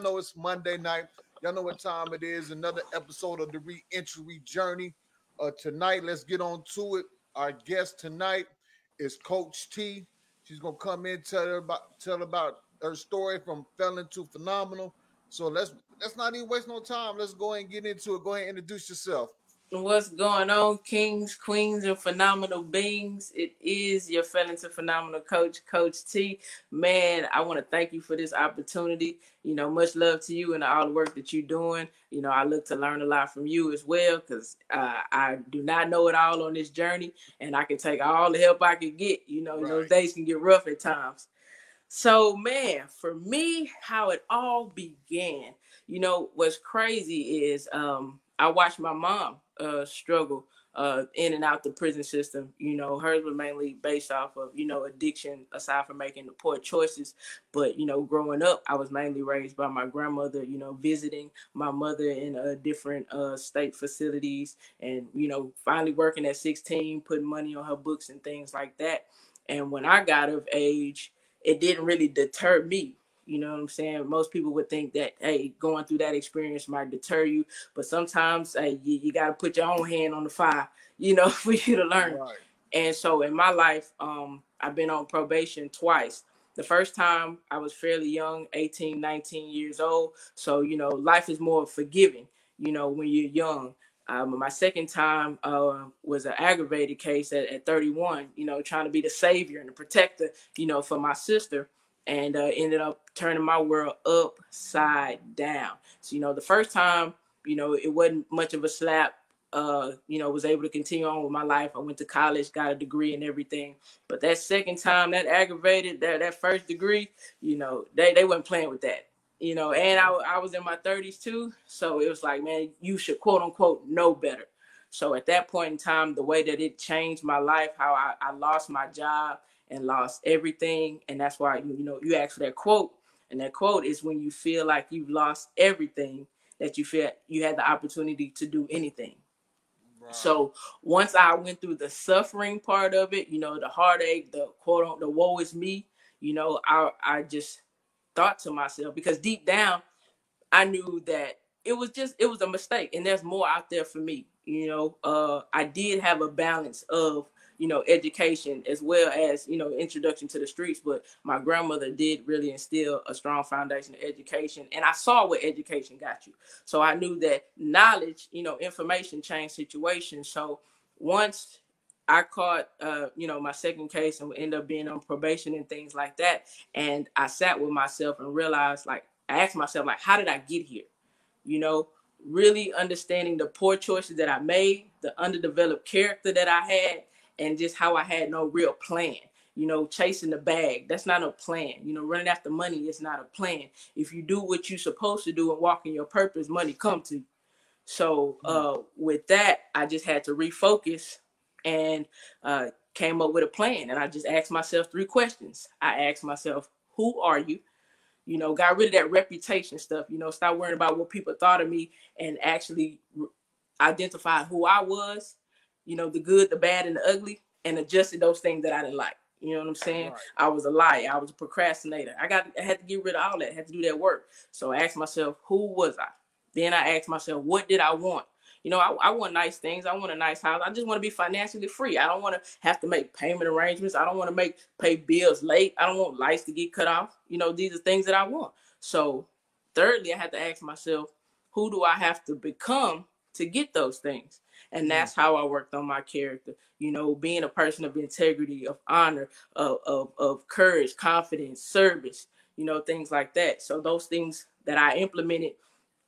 Y'all know it's Monday night. Y'all know what time it is. Another episode of the Reentry Journey. Uh, tonight, let's get on to it. Our guest tonight is Coach T. She's gonna come in tell her about tell about her story from felon to phenomenal. So let's let's not even waste no time. Let's go and get into it. Go ahead and introduce yourself. What's going on, kings, queens, and phenomenal beings? It is your felon to phenomenal coach, Coach T. Man, I want to thank you for this opportunity. You know, much love to you and all the work that you're doing. You know, I look to learn a lot from you as well because uh, I do not know it all on this journey, and I can take all the help I can get. You know, right. those days can get rough at times. So, man, for me, how it all began, you know, what's crazy is um, I watched my mom uh, struggle uh, in and out the prison system. You know, hers was mainly based off of, you know, addiction aside from making the poor choices. But, you know, growing up, I was mainly raised by my grandmother, you know, visiting my mother in uh, different uh, state facilities and, you know, finally working at 16, putting money on her books and things like that. And when I got of age, it didn't really deter me you know what I'm saying? Most people would think that, hey, going through that experience might deter you, but sometimes hey, you, you got to put your own hand on the fire, you know, for you to learn. Right. And so in my life, um, I've been on probation twice. The first time I was fairly young, 18, 19 years old. So, you know, life is more forgiving, you know, when you're young. Um, my second time uh, was an aggravated case at, at 31, you know, trying to be the savior and the protector, you know, for my sister and uh, ended up turning my world upside down. So, you know, the first time, you know, it wasn't much of a slap. Uh, you know, was able to continue on with my life. I went to college, got a degree and everything. But that second time, that aggravated that that first degree, you know, they they weren't playing with that. You know, and I I was in my 30s too, so it was like, man, you should quote unquote know better. So at that point in time, the way that it changed my life, how I, I lost my job, and lost everything. And that's why you, you know you asked for that quote. And that quote is when you feel like you've lost everything, that you feel you had the opportunity to do anything. So once I went through the suffering part of it, you know, the heartache, the quote on the woe is me, you know, I I just thought to myself because deep down I knew that it was just it was a mistake and there's more out there for me. You know, uh I did have a balance of you know, education as well as, you know, introduction to the streets. But my grandmother did really instill a strong foundation of education. And I saw what education got you. So I knew that knowledge, you know, information changed situations. So once I caught, uh, you know, my second case and end up being on probation and things like that. And I sat with myself and realized, like, I asked myself, like, how did I get here? You know, really understanding the poor choices that I made, the underdeveloped character that I had, and just how I had no real plan. You know, chasing the bag, that's not a plan. You know, running after money is not a plan. If you do what you're supposed to do and walk in your purpose, money come to you. So mm. uh, with that, I just had to refocus and uh, came up with a plan. And I just asked myself three questions. I asked myself, who are you? You know, got rid of that reputation stuff. You know, stop worrying about what people thought of me and actually identify who I was you know, the good, the bad, and the ugly, and adjusted those things that I didn't like. You know what I'm saying? Right. I was a liar. I was a procrastinator. I got I had to get rid of all that. I had to do that work. So I asked myself, who was I? Then I asked myself, what did I want? You know, I, I want nice things. I want a nice house. I just want to be financially free. I don't want to have to make payment arrangements. I don't want to make pay bills late. I don't want lights to get cut off. You know, these are things that I want. So thirdly, I had to ask myself, who do I have to become to get those things? And that's how I worked on my character. You know, being a person of integrity, of honor, of, of, of courage, confidence, service, you know, things like that. So those things that I implemented,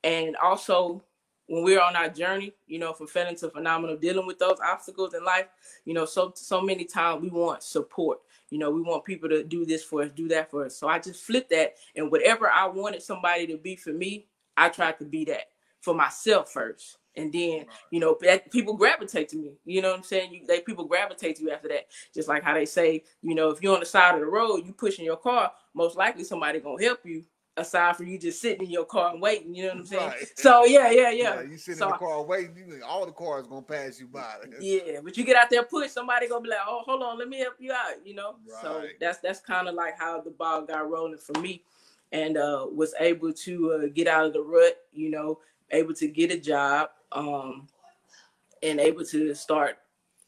and also when we're on our journey, you know, from felon to phenomenal, dealing with those obstacles in life, you know, so so many times we want support. You know, we want people to do this for us, do that for us. So I just flipped that, and whatever I wanted somebody to be for me, I tried to be that for myself first and then you know that people gravitate to me you know what i'm saying you, they people gravitate to you after that just like how they say you know if you're on the side of the road you pushing your car most likely somebody gonna help you aside from you just sitting in your car and waiting you know what i'm saying right. so yeah yeah yeah, yeah you sitting so, in the car waiting you, all the cars gonna pass you by yeah but you get out there push somebody gonna be like oh hold on let me help you out you know right. so that's that's kind of like how the ball got rolling for me and uh, was able to uh, get out of the rut. You know, able to get a job, um, and able to start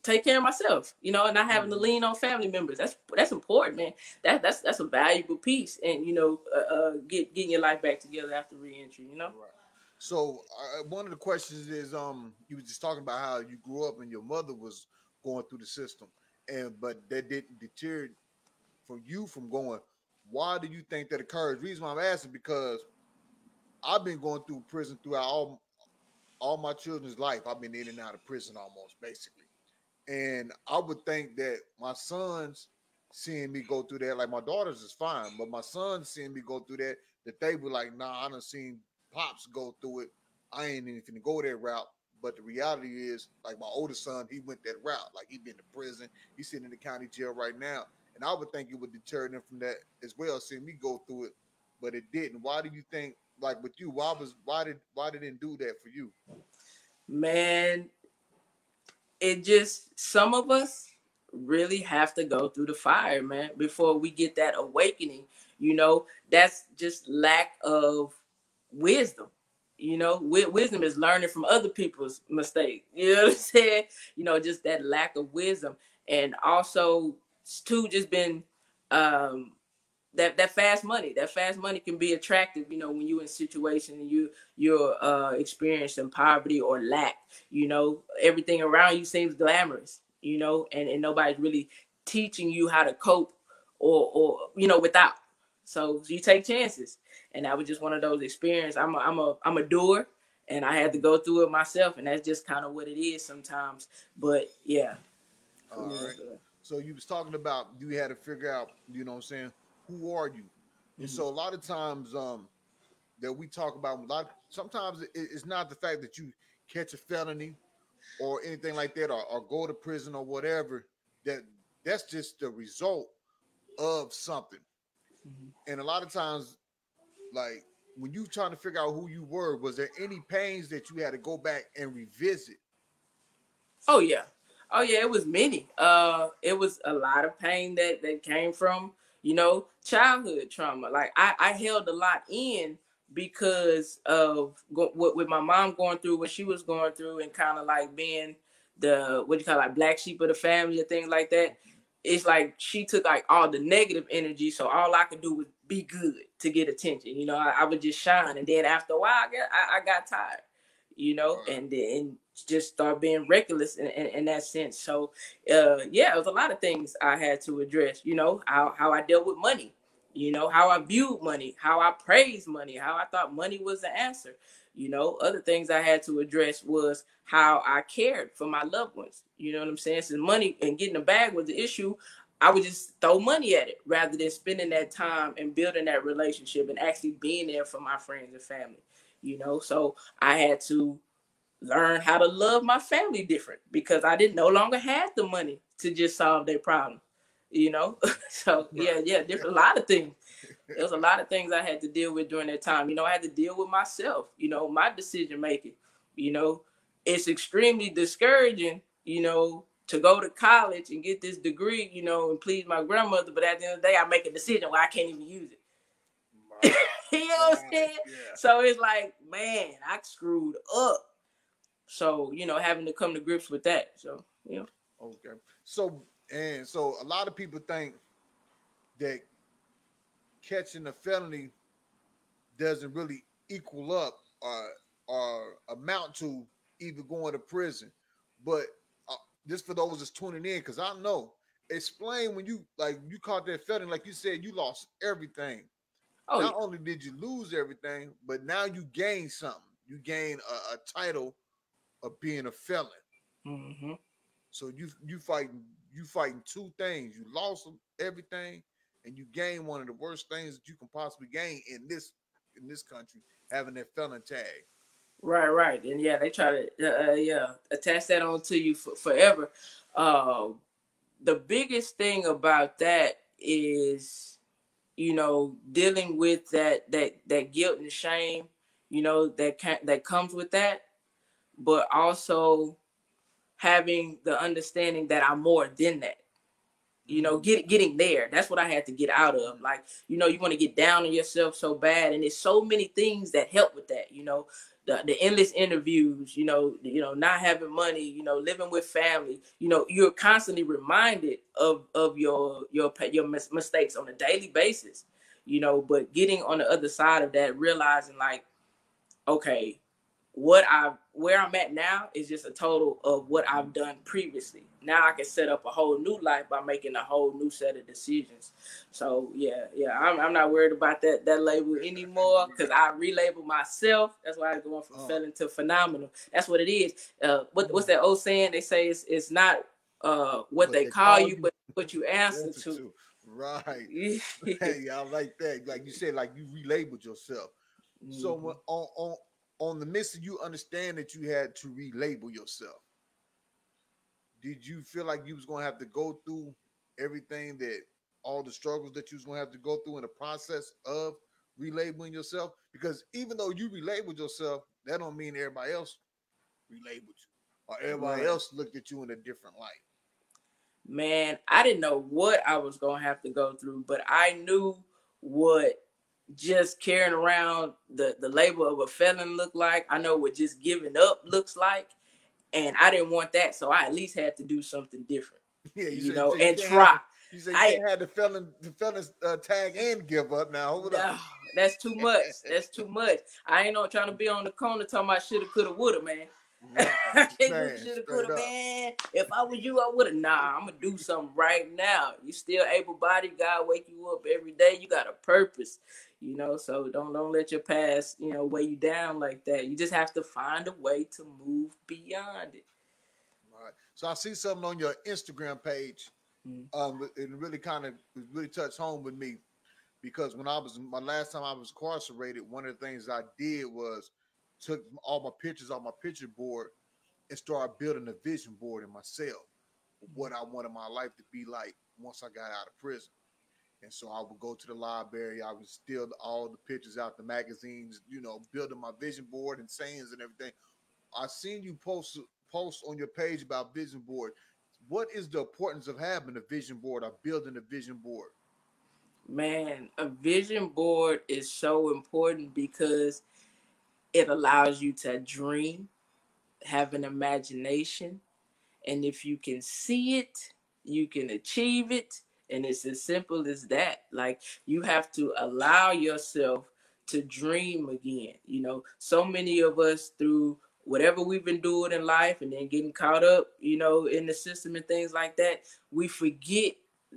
take care of myself, you know, and not having to mm-hmm. lean on family members. That's that's important, man. That that's that's a valuable piece, and you know, uh, uh get getting your life back together after reentry. You know. Right. So uh, one of the questions is, um, you were just talking about how you grew up and your mother was going through the system, and but that didn't deter from you from going. Why do you think that occurs? The reason why I'm asking because I've been going through prison throughout all all my children's life. I've been in and out of prison almost basically. And I would think that my sons seeing me go through that, like my daughters is fine, but my sons seeing me go through that, that they were like, nah, I done seen pops go through it. I ain't to go that route. But the reality is, like my oldest son, he went that route. Like he been to prison. He's sitting in the county jail right now. And I would think it would deter them from that as well, seeing me go through it, but it didn't. Why do you think, like with you, why was why did why they didn't do that for you? Man, it just some of us really have to go through the fire, man, before we get that awakening. You know, that's just lack of wisdom. You know, wisdom is learning from other people's mistakes. You know what I'm saying? You know, just that lack of wisdom, and also too, just been um that that fast money that fast money can be attractive you know when you're in a situation and you you're uh experiencing poverty or lack you know? Everything around you seems glamorous you know and, and nobody's really teaching you how to cope or or you know without. So you take chances. And that was just one of those experiences i'm a i'm a i'm a doer and i had to go through it myself and that's just kind of what it is sometimes. But yeah. All right. So you was talking about you had to figure out you know what i'm saying who are you? And mm-hmm. so a lot of times um that we talk about a lot sometimes it, it's not the fact that you catch a felony or anything like that or, or go to prison or whatever that that's just the result of something mm-hmm. and a lot of times like when you trying to figure out who you were was there any pains that you had to go back and revisit oh yeah oh yeah it was many uh it was a lot of pain that that came from you know, childhood trauma. Like I, I held a lot in because of go, what with my mom going through what she was going through and kind of like being the what you call like black sheep of the family and things like that. It's like she took like all the negative energy, so all I could do was be good to get attention. You know, I, I would just shine, and then after a while, I got I, I got tired. You know, and then just start being reckless in, in, in, that sense. So, uh, yeah, it was a lot of things I had to address. You know, how how I dealt with money. You know, how I viewed money, how I praised money, how I thought money was the answer. You know, other things I had to address was how I cared for my loved ones. You know what I'm saying? Since money and getting a bag was the issue, I would just throw money at it rather than spending that time and building that relationship and actually being there for my friends and family. You know, so I had to learn how to love my family different because I didn't no longer have the money to just solve their problem. You know, so yeah, yeah, different a lot of things. There was a lot of things I had to deal with during that time. You know, I had to deal with myself. You know, my decision making. You know, it's extremely discouraging. You know, to go to college and get this degree. You know, and please my grandmother. But at the end of the day, I make a decision where I can't even use it. you know what I'm saying? Yeah. So it's like, man, I screwed up so, you know, having to come to grips with that. So, yeah. Okay. So, and so a lot of people think that catching a felony doesn't really equal up or, or amount to either going to prison. But uh, just for those that's tuning in, because I know, explain when you like you caught that felony, like you said, you lost everything. Oh, not yeah. only did you lose everything, but now you gain something. You gain a, a title of being a felon. Mm-hmm. So you you fighting you fighting two things. You lost everything, and you gain one of the worst things that you can possibly gain in this in this country, having that felon tag. Right, right, and yeah, they try to uh, uh yeah attach that on to you for, forever. Uh, the biggest thing about that is, you know, dealing with that that that guilt and shame, you know, that can, that comes with that but also having the understanding that I'm more than that. you know, get getting there. That's what I had to get out of. Like, you know, you want to get down on yourself so bad, and there's so many things that help with that. You know, the, the endless interviews. You know, you know, not having money. You know, living with family. You know, you're constantly reminded of of your your your mis- mistakes on a daily basis. You know, but getting on the other side of that, realizing like, okay, what I where I'm at now is just a total of what I've done previously. Now I can set up a whole new life by making a whole new set of decisions. So yeah, yeah, I'm, I'm not worried about that that label anymore because I relabel myself. That's why I'm going from oh. felon to phenomenal. That's what it is. Uh, what, what's that old saying? They say it's it's not uh what, they, they, call, you, you, but what you answer to. to. Right. hey, I like that. Like you said, like you relabeled yourself. Mm-hmm. So on on on the midst of you understand that you had to relabel yourself, did you feel like you was gonna have to go through everything that all the struggles that you was gonna have to go through in the process of relabeling yourself? Because even though you relabeled yourself, that don't mean everybody else relabeled you or everybody right. else looked at you in a different light. Man, I didn't know what I was gonna have to go through, but I knew what just carrying around the the label of a felon look like. I know what just giving up looks like, and I didn't want that, so I at least had to do something different. Yeah, you, you know, you and try. You said you I had the felon the felon uh, tag and give up. Now hold no, up. That's too much. that's too much. I ain't not trying to be on the corner talking about shoulda, coulda, woulda, man. Right. shoulda, coulda, man. If I was you, I would have. Nah, I'm gonna do something right now. You still able bodied. God wake you up every day. You got a purpose you know so don't don't let your past you know weigh you down like that. You just have to find a way to move beyond it. All right. So i see something on your instagram page mm-hmm. um it really kind of really touched home with me because when i was my last time i was incarcerated one of the things i did was took all my pictures off my picture board and started building a vision board in my cell what i wanted my life to be like once i got out of prison and so I would go to the library. I would steal all the pictures out the magazines, you know, building my vision board and sayings and everything. I seen you post post on your page about vision board. What is the importance of having a vision board or building a vision board? Man, a vision board is so important because it allows you to dream, have an imagination, and if you can see it, you can achieve it and it's as simple as that. Like you have to allow yourself to dream again. You know, so many of us through whatever we've been doing in life and then getting caught up, you know, in the system and things like that, we forget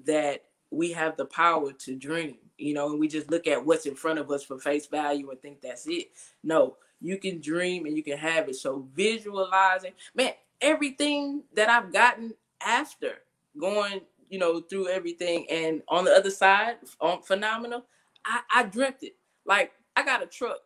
that we have the power to dream, you know, and we just look at what's in front of us for face value and think that's it. No, you can dream and you can have it. So visualizing, man, everything that I've gotten after going you know, through everything. And on the other side, on phenomenal, I, I dreamt it. Like I got a truck.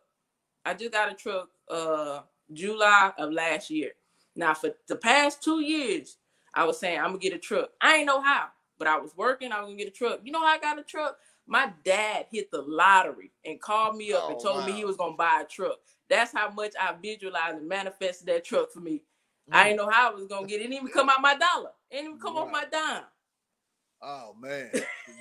I just got a truck uh July of last year. Now for the past two years, I was saying I'm gonna get a truck. I ain't know how, but I was working, I was gonna get a truck. You know how I got a truck? My dad hit the lottery and called me up oh, and told wow. me he was gonna buy a truck. That's how much I visualized and manifested that truck for me. Mm. I didn't know how I was gonna get it. it. Didn't even come out my dollar. It didn't even come right. off my dime. Oh man,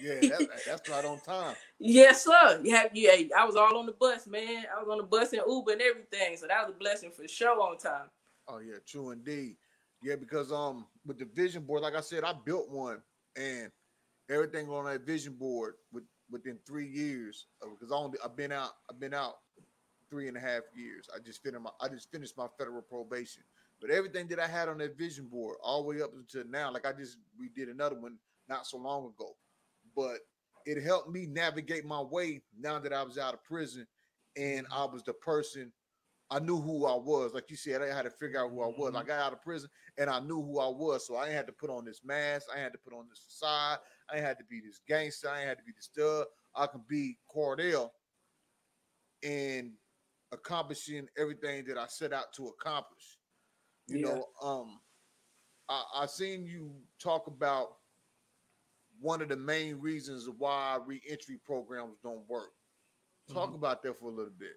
yeah, that, that's right on time. Yes, sir. Yeah, yeah. I was all on the bus, man. I was on the bus and Uber and everything, so that was a blessing for sure on time. Oh yeah, true indeed. Yeah, because um, with the vision board, like I said, I built one, and everything on that vision board with, within three years. Because I only I've been out, I've been out three and a half years. I just finished my I just finished my federal probation. But everything that I had on that vision board, all the way up until now, like I just we did another one not so long ago. But it helped me navigate my way now that I was out of prison and I was the person I knew who I was. Like you said, I had to figure out who I was. I mm-hmm. got out of prison and I knew who I was. So I had to put on this mask. I had to put on this facade. I had to be this gangster. I had to be the stud. I could be Cordell and accomplishing everything that I set out to accomplish. You yeah. know, um, I, I seen you talk about one of the main reasons why reentry programs don't work. Talk mm-hmm. about that for a little bit.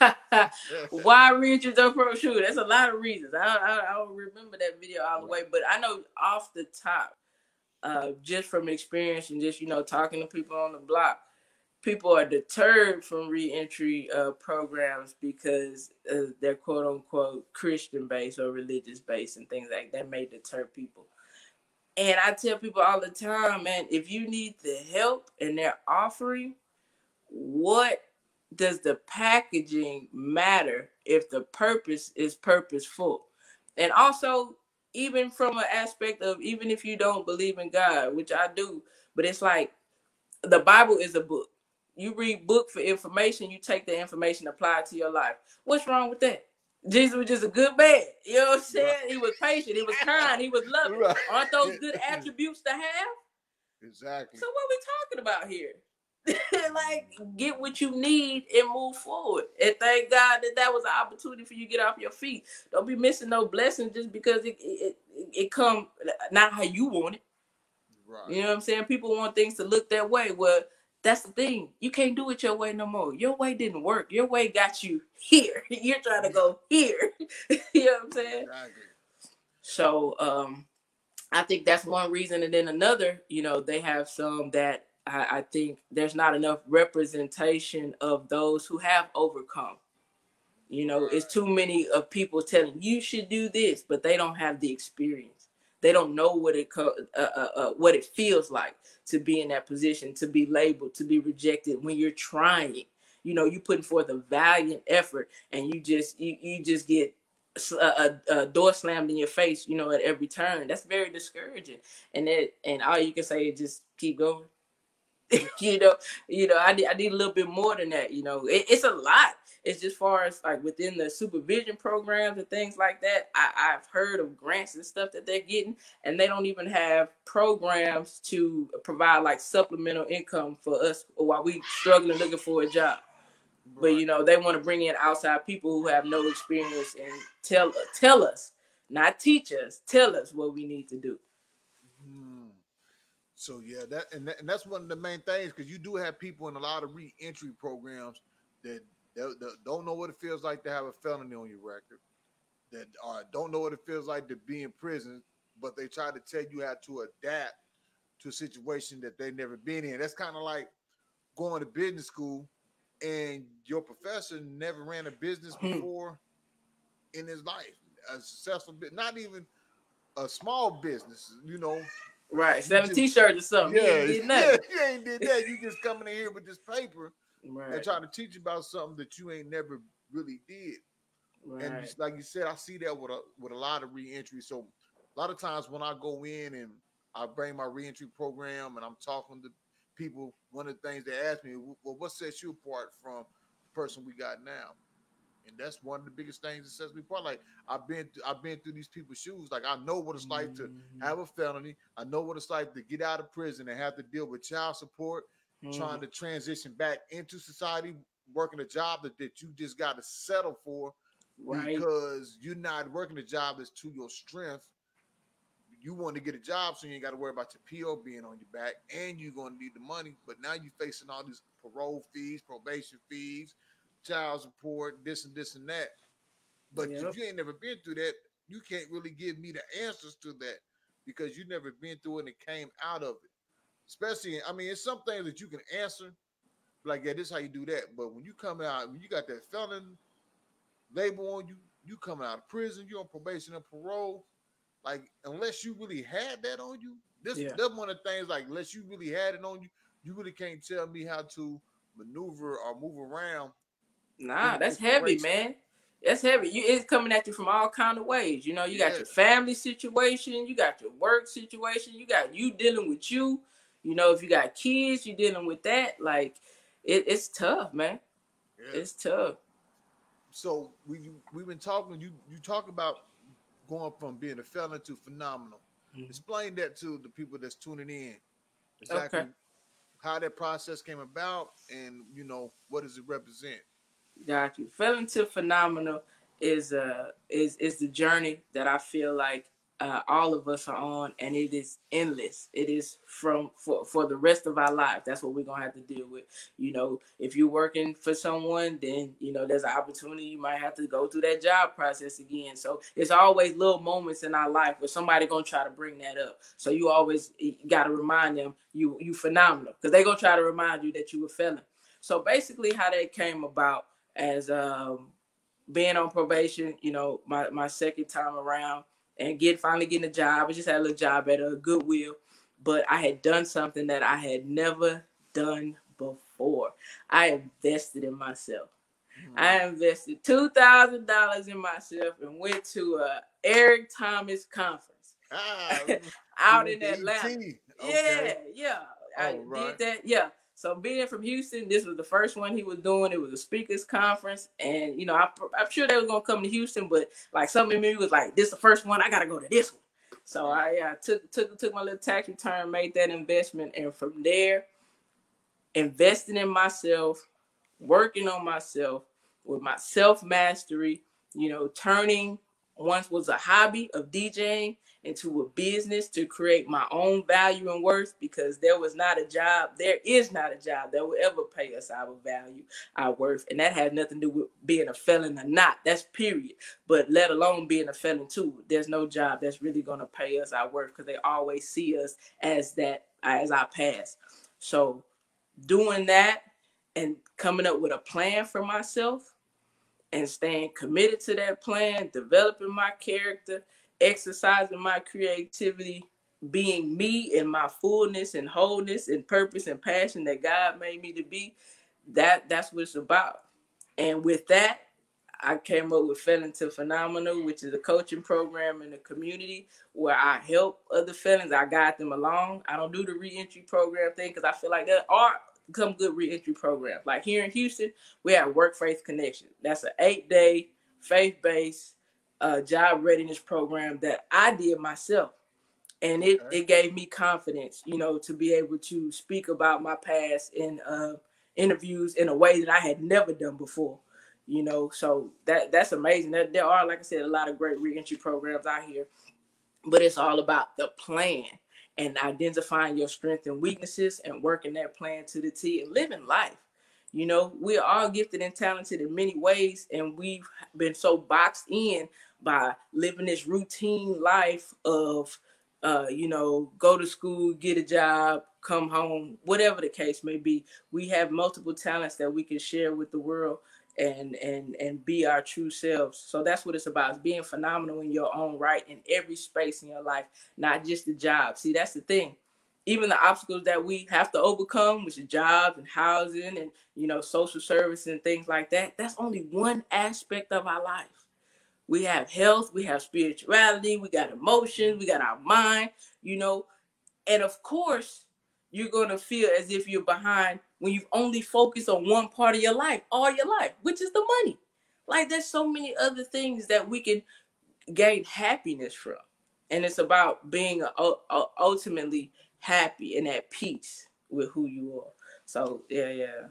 why reentry don't work? Sure, that's a lot of reasons. I, I, I don't remember that video all the way, but I know off the top, uh, just from experience and just you know talking to people on the block, people are deterred from reentry uh, programs because uh, they're quote unquote Christian based or religious based and things like that may deter people. And I tell people all the time, man, if you need the help and they're offering, what does the packaging matter if the purpose is purposeful? And also, even from an aspect of even if you don't believe in God, which I do, but it's like the Bible is a book. You read book for information, you take the information, apply it to your life. What's wrong with that? Jesus was just a good man. You know what I'm saying? Right. He was patient, he was kind, he was loving. Right. Aren't those good attributes to have? Exactly. So what are we talking about here? like get what you need and move forward. And thank God that that was an opportunity for you to get off your feet. Don't be missing no blessings just because it it, it, it come not how you want it. Right. You know what I'm saying? People want things to look that way. Well, that's the thing. You can't do it your way no more. Your way didn't work. Your way got you here. You're trying to go here. you know what I'm saying? So um I think that's one reason. And then another, you know, they have some that I, I think there's not enough representation of those who have overcome. You know, it's too many of people telling you should do this, but they don't have the experience. They don't know what it uh, uh, uh, what it feels like to be in that position, to be labeled, to be rejected when you're trying. You know, you're putting forth a valiant effort, and you just you, you just get a, a, door slammed in your face. You know, at every turn. That's very discouraging. And it and all you can say is just keep going. you know, you know, I need, I need a little bit more than that. You know, it, it's a lot. It's just far as like within the supervision programs and things like that. I, I've heard of grants and stuff that they're getting, and they don't even have programs to provide like supplemental income for us while we struggling looking for a job. Right. But you know, they want to bring in outside people who have no experience and tell tell us, not teach us, tell us what we need to do. Hmm. So yeah, that and, that, and that's one of the main things because you do have people in a lot of reentry programs that, that, that, don't know what it feels like to have a felony on your record, that uh, don't know what it feels like to be in prison, but they try to tell you how to adapt to a situation that they've never been in. That's kind of like going to business school and your professor never ran a business hmm. before in his life, a successful, business, not even a small business, you know, Right, seven t-shirts or something. Yeah, yeah, you ain't did that. You just coming in here with this paper right. and trying to teach you about something that you ain't never really did. Right. And just, like you said, I see that with a with a lot of reentry. So a lot of times when I go in and I bring my reentry program and I'm talking to people, one of the things they ask me, well, what sets you apart from the person we got now? and that's one of the biggest things that sets me apart. Like I've been, th- I've been through these people's shoes. Like I know what it's like mm-hmm. to have a felony. I know what it's like to get out of prison and have to deal with child support, mm-hmm. trying to transition back into society, working a job that, that you just got to settle for right. because you're not working a job that's to your strength. You want to get a job so you ain't got to worry about your PO being on your back, and you're going to need the money. But now you're facing all these parole fees, probation fees, child support, this and this and that. But yep. if you ain't never been through that, you can't really give me the answers to that because you never been through it and came out of it. Especially, I mean, it's some things that you can answer, like, yeah, this is how you do that. But when you come out, when you got that felon label on you, you coming out of prison, you're on probation and parole. Like, unless you really had that on you, this yeah. that's one of the things, like, unless you really had it on you, you really can't tell me how to maneuver or move around Nah, that's heavy, man. That's heavy. You it's coming at you from all kind of ways. You know, you got your family situation, you got your work situation, you got you dealing with you. You know, if you got kids, you're dealing with that. Like, it, it's tough, man. Yeah. It's tough. So we we've been talking. You you talk about going from being a felon to phenomenal. Mm-hmm. Explain that to the people that's tuning in. Exactly okay. how that process came about, and you know what does it represent. Got you. Felon to phenomenal is uh is is the journey that I feel like uh, all of us are on, and it is endless. It is from for for the rest of our life. That's what we're gonna have to deal with. You know, if you're working for someone, then you know there's an opportunity you might have to go through that job process again. So it's always little moments in our life where somebody gonna try to bring that up. So you always got to remind them you you phenomenal because they gonna try to remind you that you were failing. So basically, how that came about as um, being on probation, you know, my my second time around and get finally getting a job. I just had a little job at a Goodwill, but I had done something that I had never done before. I invested in myself. Mm-hmm. I invested two thousand dollars in myself and went to a Eric Thomas conference ah, out in Atlanta. Okay. Yeah, yeah. I right. did that. Yeah. So being from Houston, this was the first one he was doing. It was a speakers conference, and you know, I, am sure they were gonna come to Houston, but like something in me was like, "This is the first one. I gotta go to this one." So I uh, took took took my little tax return, made that investment, and from there, investing in myself, working on myself with my self mastery. You know, turning once was a hobby of DJing into a business to create my own value and worth because there was not a job, there is not a job that will ever pay us our value, our worth. And that has nothing to do with being a felon or not. That's period. But let alone being a felon too. There's no job that's really gonna pay us our worth because they always see us as that as our past. So doing that and coming up with a plan for myself and staying committed to that plan, developing my character, exercising my creativity, being me in my fullness and wholeness and purpose and passion that God made me to be, that that's what it's about. And with that, I came up with Felon to Phenomenal, which is a coaching program in the community where I help other felons. I guide them along. I don't do the reentry program thing because I feel like there are some good reentry programs. Like here in Houston, we have Work Faith Connection. That's an eight day faith based uh, job readiness program that I did myself. And it, okay. it gave me confidence, you know, to be able to speak about my past in uh, interviews in a way that I had never done before. You know, so that that's amazing. That there are, like I said, a lot of great reentry programs out here, but it's all about the plan and identifying your strengths and weaknesses and working that plan to the T and living life. You know, we're all gifted and talented in many ways, and we've been so boxed in by living this routine life of, uh, you know, go to school, get a job, come home, whatever the case may be. We have multiple talents that we can share with the world and and and be our true selves. So that's what it's about. Being phenomenal in your own right in every space in your life, not just the job. See, that's the thing even the obstacles that we have to overcome, which is jobs and housing and you know social service and things like that, that's only one aspect of our life. We have health, we have spirituality, we got emotions, we got our mind, you know, and of course, you're gonna feel as if you're behind when you've only focused on one part of your life all your life, which is the money. Like there's so many other things that we can gain happiness from, and it's about being ultimately happy and at peace with who you are. So yeah, yeah.